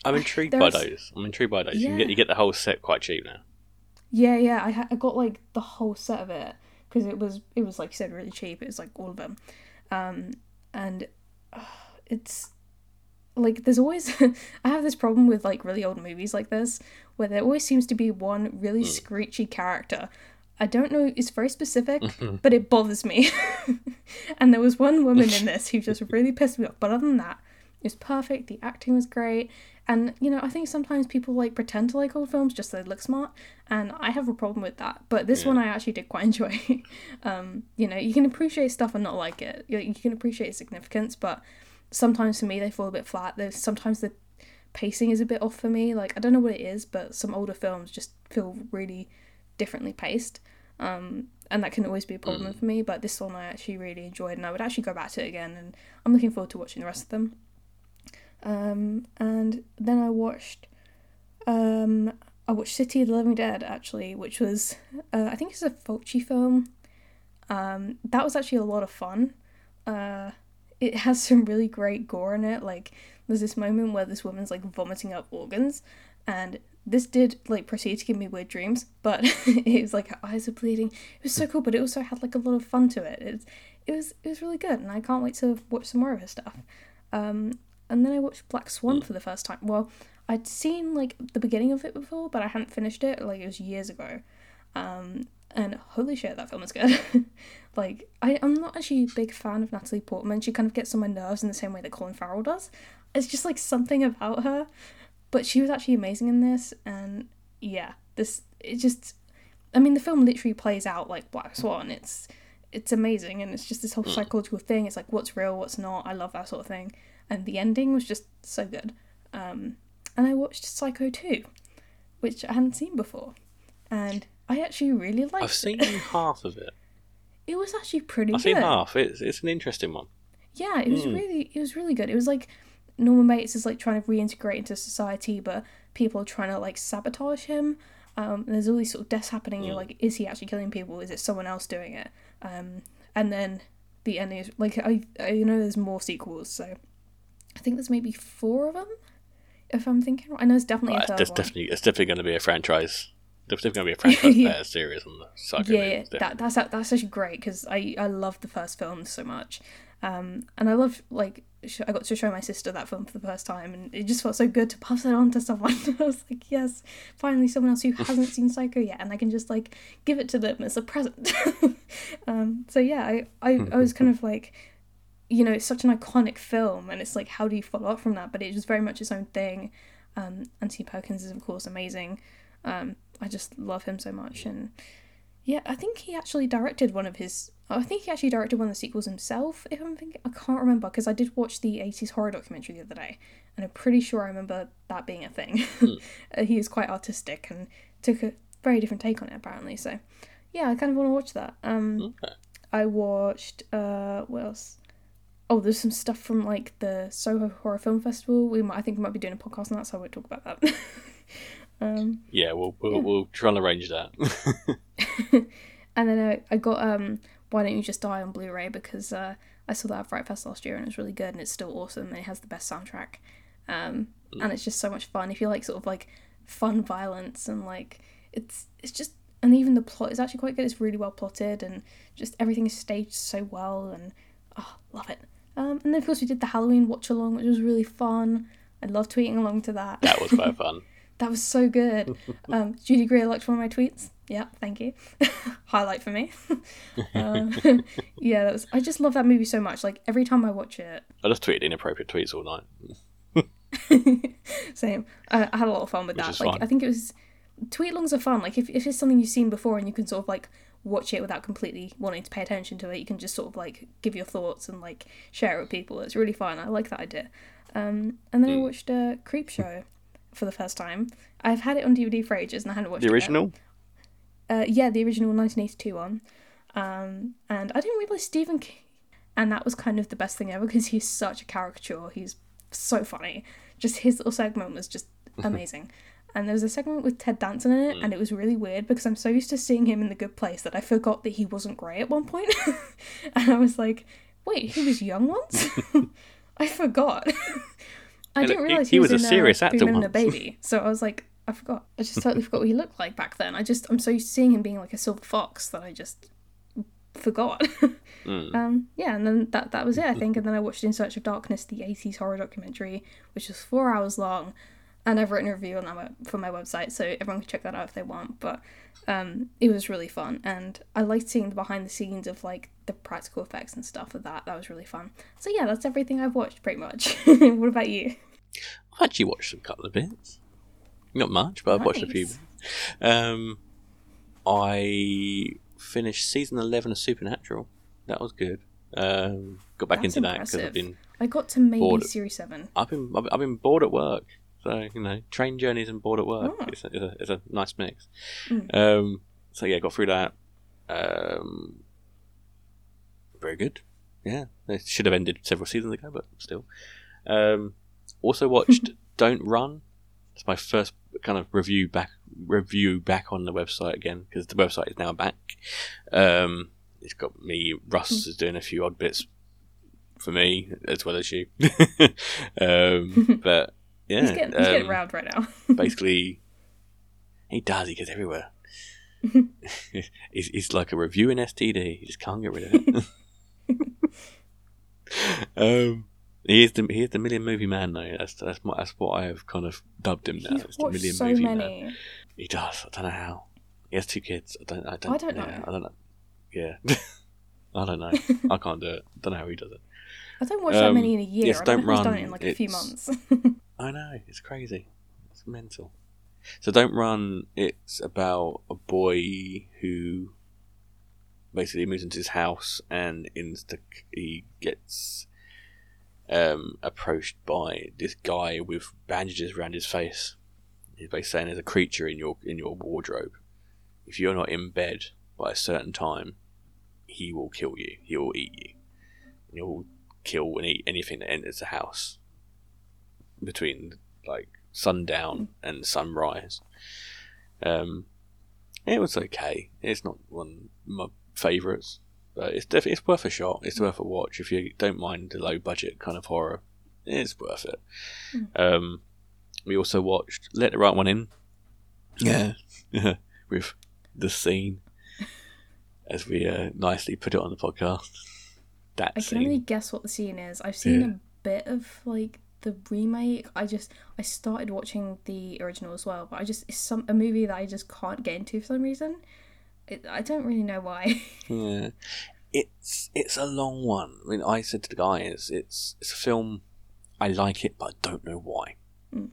A: I'm intrigued by those. I'm intrigued by those. You, can get, you get the whole set quite cheap now.
B: Yeah, yeah. I ha- I got like the whole set of it because it was it was like you said really cheap. It was like all of them, um, and uh, it's like there's always [laughs] I have this problem with like really old movies like this where there always seems to be one really screechy character. I don't know. It's very specific, [laughs] but it bothers me. [laughs] and there was one woman in this who just really pissed me off. But other than that, it was perfect. The acting was great. And, you know, I think sometimes people like pretend to like old films just so they look smart. And I have a problem with that. But this
A: Yeah.
B: one I actually did quite [laughs] enjoy. um, you know, you can appreciate stuff and not like it. You, you can appreciate its significance, but sometimes for me they fall a bit flat. There's sometimes the pacing is a bit off for me. Like, I don't know what it is, but some older films just feel really differently paced. Um, and that can always be a problem for me. But this one I actually really enjoyed, and I would actually go back to it again. And I'm looking forward to watching the rest of them. Um, and then I watched, um, I watched City of the Living Dead actually, which was, uh, I think it's a Fulci film. Um, that was actually a lot of fun. Uh, it has some really great gore in it. Like, there's this moment where this woman's like vomiting up organs, and this did like proceed to give me weird dreams. But [laughs] it was like her eyes are bleeding. It was so cool, but it also had like a lot of fun to it. It's, it was it was really good, and I can't wait to watch some more of her stuff. Um, and then I watched Black Swan for the first time. Well, I'd seen like the beginning of it before, but I hadn't finished it. Like it was years ago. Um, and holy shit, that film is good. [laughs] like I, I'm not actually a big fan of Natalie Portman. She kind of gets on my nerves in the same way that Colin Farrell does. It's just like something about her. But she was actually amazing in this, and yeah, this it just. I mean, the film literally plays out like Black Swan. It's it's amazing, and it's just this whole psychological thing. It's like what's real, what's not. I love that sort of thing, and the ending was just so good. Um, and I watched Psycho two, which I hadn't seen before, and I actually really liked it.
A: I've seen
B: it. [laughs]
A: half of it.
B: It was actually pretty
A: I've
B: good.
A: seen half. It's it's an interesting one.
B: Yeah, it was
A: Mm.
B: really it was really good. It was like Norman Bates is like trying to reintegrate into society, but people are trying to like sabotage him. Um, and there's all these sort of deaths happening. You're like, is he actually killing people? Is it someone else doing it? Um, and then the ending is like I I know there's more sequels, so I think there's maybe four of them. If I'm thinking, right. I know there's definitely
A: Right,
B: a third
A: there's
B: one.
A: definitely it's definitely going to be a franchise. There's definitely going to be a [laughs] franchise
B: Yeah.
A: series on the Psycho
B: yeah, yeah that, that's that's actually great because I I love the first film so much, um, and I love like sh- I got to show my sister that film for the first time, and it just felt so good to pass it on to someone. [laughs] I was like, yes, finally someone else who [laughs] hasn't seen Psycho yet, and I can just like give it to them as a present. um, so yeah, I, I I was kind of like, you know, it's such an iconic film, and it's like, how do you follow up from that? But it was very much its own thing. Um, Anthony Perkins is of course amazing. Um, I just love him so much, and yeah, I think he actually directed one of his. I think he actually directed one of the sequels himself. If I'm thinking, I can't remember because I did watch the '80s horror documentary the other day, and I'm pretty sure I remember that being a thing. Mm. [laughs] he is quite artistic and took a very different take on it apparently. So, yeah, I kind of want to watch that. Um, okay. I watched uh, what else? Oh, there's some stuff from like the Soho Horror Film Festival. We might, I think we might be doing a podcast on that, so I won't talk about that. [laughs]
A: um, yeah, we'll we'll, yeah. we'll try and arrange that. [laughs] [laughs]
B: and then I, I got um, Why Don't You Just Die on Blu-ray because uh, I saw that at Fright Fest last year and it's really good and it's still awesome and it has the best soundtrack. Um, mm. and it's just so much fun if you like sort of like fun violence and like it's it's just and even the plot is actually quite good. It's really well plotted and just everything is staged so well and oh, love it. Um, and then of course we did the Halloween watch along, which was really fun. I love tweeting along to that.
A: That was quite fun. [laughs]
B: that was so good. [laughs] Um, Judy Greer liked one of my tweets. Yeah, thank you. [laughs] Highlight for me. um, yeah, that was. I just love that movie so much. Like every time I watch it,
A: I just tweeted inappropriate tweets all
B: night. Same. I, I, had a lot of fun with Which that. Like. I think it was tweet longs are fun. Like if if it's something you've seen before and you can sort of like watch it without completely wanting to pay attention to it. You can just sort of like give your thoughts and like share it with people. It's really fun. I like that idea. Um, and then mm. I watched a uh, Creepshow for the first time. I've had it on DVD for ages and I hadn't watched
A: the original.
B: Uh, yeah, the original 1982 one. Um, and I didn't realize Stephen King, and that was kind of the best thing ever because he's such a caricature. He's so funny. Just his little segment was just [laughs] amazing and there was a segment with Ted Danson in it, mm. and it was really weird because I'm so used to seeing him in The Good Place that I forgot that he wasn't grey at one point. [laughs] and I was like, wait, he was young once? [laughs] [laughs] I forgot. I didn't realize he, he, was, was a serious uh, actor once. a baby. So I was like, I forgot. I just totally forgot what he looked like back then. I just I'm so used to seeing him being like a silver fox that I just forgot. mm. um, yeah, and then that that was it, I think. And then I watched In Search of Darkness, the 80s horror documentary, which was four hours long and I've written a review on that for my website, so everyone can check that out if they want. But um, it was really fun, and I liked seeing the behind the scenes of like the practical effects and stuff of that. That was really fun. So yeah, that's everything I've watched pretty much. [laughs] what about you?
A: I've actually watched a couple of bits. Not much, but I've watched a few. Um, I finished season eleven of Supernatural. That was good. Um, got back That's into impressive. that because I've been.
B: I got to maybe bored. series seven.
A: I've been I've been bored at work, so you know, train journeys and bored at work oh. is, a, is, a, nice mix. Mm. Um, so yeah, got through that. Um, very good. Yeah, it should have ended several seasons ago, but still. Um, also [laughs] watched Don't Run. It's my first kind of review back review back on the website again because the website is now back. Um, it's got me. Russ mm. is doing a few odd bits for me as well as you. [laughs] um, [laughs] but yeah,
B: he's getting, he's um, getting around right now. [laughs]
A: basically, he does. He gets everywhere. [laughs] he's, he's like a reviewing STD. He just can't get rid of it. [laughs] um, he is the he is the million movie man though. That's that's my, that's what I have kind of dubbed him now. He's
B: it's the million so movie many. man.
A: He does. I don't know how. He has two kids. I don't. I don't.
B: I don't know.
A: I don't know. Yeah. I don't know. I can't do it. I don't know how he does it.
B: I don't watch um, that many in a year. Yes, I don't, don't run. Done it in like a few months.
A: I know it's crazy. It's mental. So don't run. It's about a boy who basically moves into his house and insta he gets um, approached by this guy with bandages around his face. He's basically saying there's a creature in your in your wardrobe. If you're not in bed by a certain time, he will kill you. He will eat you. He will kill and eat anything that enters the house between like sundown and sunrise. Um, it was okay. It's not one of my favourites, but it's definitely it's worth a shot. It's worth a watch if you don't mind the low budget kind of horror. It's worth it. Mm. Um, we also watched Let the Right One In. Yeah, [laughs] with the scene, as we uh, nicely put it on the podcast.
B: That I can scene. only guess what the scene is. I've seen yeah. a bit of like the remake. I just I started watching the original as well, but I just it's some a movie that I just can't get into for some reason. It, I don't really know why. [laughs]
A: Yeah, it's it's a long one. I mean, I said to the guys, it's it's a film. I like it, but I don't know why.
B: Mm.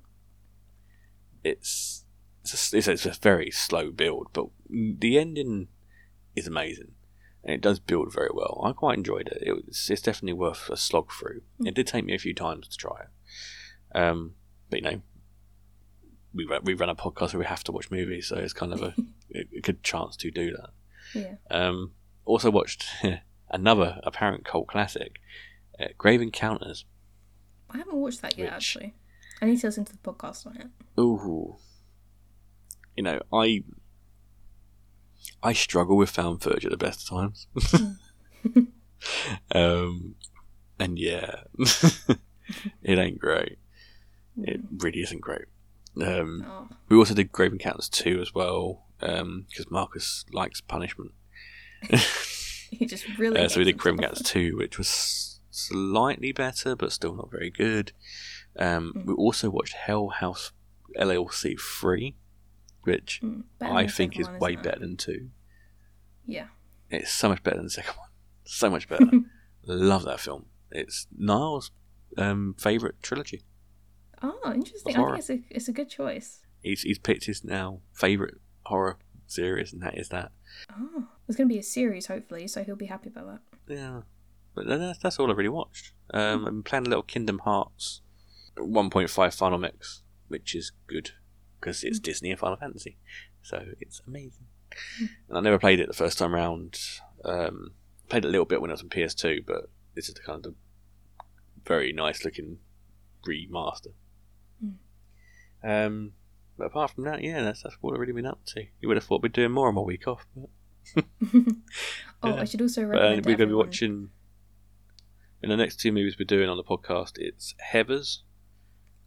A: It's it's a, it's, a, it's a very slow build, but the ending is amazing, and it does build very well. I quite enjoyed it. It was it's definitely worth a slog through.
B: Mm.
A: It did take me a few times to try it, um, but you know. We run, we run a podcast where we have to watch movies, so it's kind of a, [laughs] a good chance to do that.
B: yeah.
A: Um, also watched [laughs] another apparent cult classic, uh, Grave Encounters.
B: I haven't watched that yet
A: Which-
B: actually. I need to listen to the podcast on it.
A: Ooh, you know, I I struggle with found footage at the best of times. [laughs] um, and yeah, it ain't great. It really isn't great. Um,
B: Oh,
A: we also did Grave Encounters two as well because Marcus likes punishment. [laughs]
B: he just really.
A: Uh, so we did
B: himself.
A: Gats 2, which was slightly better, but still not very good. Um,
B: Mm.
A: We also watched Hell House LLC 3, which
B: Mm,
A: I think is
B: one,
A: way better than 2.
B: Yeah.
A: It's so much better than the second [laughs] one. So much better. [laughs] Love that film. It's Niall's um, favourite trilogy.
B: Oh, interesting. I think it's a it's a good choice.
A: He's, he's picked his now favourite horror series, and that is that.
B: Oh, there's going to be a series hopefully, so he'll be happy about that.
A: Yeah, but that's, that's all I've really watched. Um, I'm playing a little Kingdom Hearts 1.5 Final Mix, which is good because it's Disney and Final Fantasy, so it's amazing. And I never played it the first time round. Um, played it a little bit when I was on PS2, but this is the kind of very nice looking remaster. Um, but apart from that, yeah, that's that's what I've really been up to. You would have thought we'd be doing more on my week off, but [laughs]
B: oh,
A: Yeah.
B: I should also
A: But, uh,
B: recommend.
A: we're going to be watching. In the next two movies we're doing on the podcast, it's Heathers,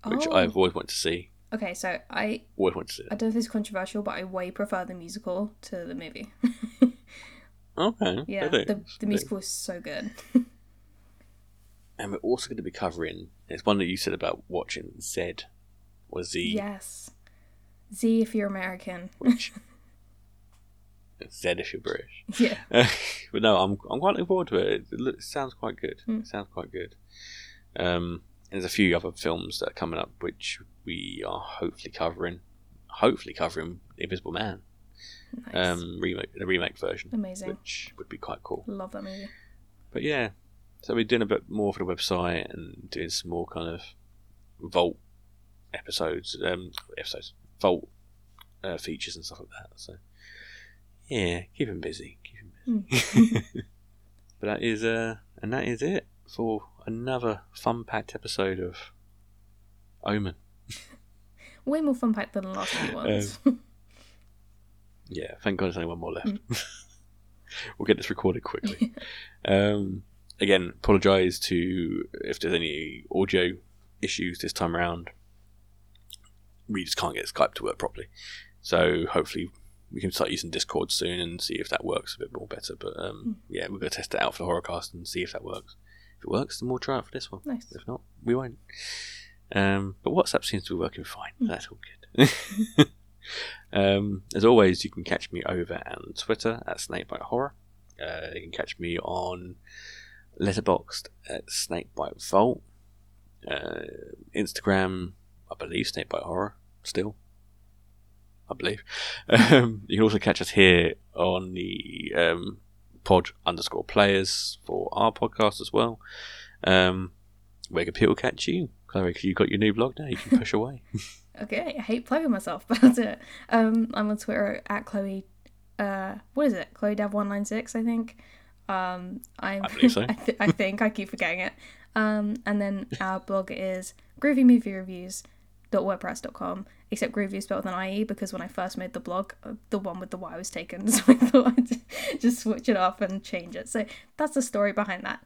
A: which
B: Oh,
A: I've always wanted to see.
B: Okay, so I
A: Always wanted to see.
B: I don't know if is controversial, but I way prefer the musical to the movie. [laughs]
A: Okay.
B: yeah, the the musical is so good.
A: And we're also going to be covering. It's one that you said about watching Zed, or Z,
B: yes, Z if you're American.
A: which [laughs] Zed if you're British. [laughs]
B: yeah. [laughs]
A: but no, I'm I'm quite looking forward to it. It, looks, sounds quite good.
B: Mm.
A: It sounds quite good. Um, there's a few other films that are coming up which we are hopefully covering. Hopefully covering Invisible Man,
B: Nice.
A: um, remake the remake version,
B: Amazing.
A: which would be quite cool.
B: Love that movie.
A: But yeah, so we're doing a bit more for the website and doing some more kind of Vault episodes, um, episodes, Vault uh, features and stuff like that. So yeah, keep him busy. Keep him busy. [laughs] but that is uh, and that is it for another fun-packed episode of Omen. [laughs]
B: Way more fun packed than the last few ones. [laughs]
A: Yeah, thank God there's only one more left. we'll get this recorded quickly. um, again, apologise to if there's any audio issues this time around. We just can't get Skype to work properly. So hopefully we can start using Discord soon and see if that works a bit more better. But um, yeah, we're going to test it out for the Horrorcast and see if that works. If it works, then we'll try it for this one.
B: nice.
A: If not, we won't. Um, but WhatsApp seems to be working fine. That's all good. [laughs] um, as always, you can catch me over on Twitter at Snakebite Horror. Uh, you can catch me on Letterboxd at Snakebite Vault. Uh, Instagram, I believe Snakebite Horror still. I believe. [laughs] Um, you can also catch us here on the um, pod underscore players for our podcast as well. Um, where can people catch you? Chloe, you've got your new blog now, you can push away. [laughs]
B: Okay, I hate plugging myself, [laughs] but I'll do it. Um, I'm on Twitter at Chloe. Uh, what is it? Chloe Dev one nine six, I think. Um, I'm.
A: I believe so.
B: I, th- I think I keep forgetting it. Um, and then our blog is groovy movie reviews wordpress.com except groovy is spelled with an ie because when i first made the blog uh, the one with the y was taken [laughs] so i thought i'd just switch it off and change it so that's the story behind that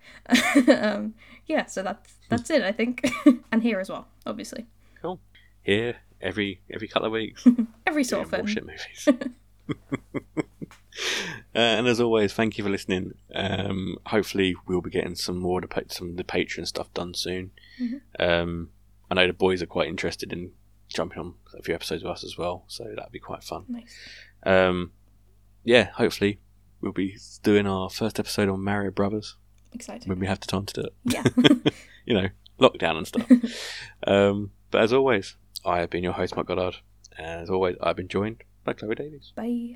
B: [laughs] um, yeah so that's that's it i think [laughs] and here as well obviously
A: cool. Here, every every couple of weeks,
B: every
A: doing
B: sort of
A: more
B: thing
A: shit movies. and as always, thank you for listening. Um, hopefully, we'll be getting some more to pa- some of the Patreon stuff done soon.
B: Mhm.
A: Um, I know the boys are quite interested in jumping on a few episodes with us as well, so that'd be quite fun.
B: Nice.
A: Um, yeah, hopefully, we'll be doing our first episode on Mario Brothers
B: Exciting.
A: when we have the time to do it.
B: Yeah. [laughs]
A: you know, lockdown and stuff. [laughs] um, but as always, I have been your host, Mark Goddard, and as always, I've been joined by Chloe Davies.
B: Bye.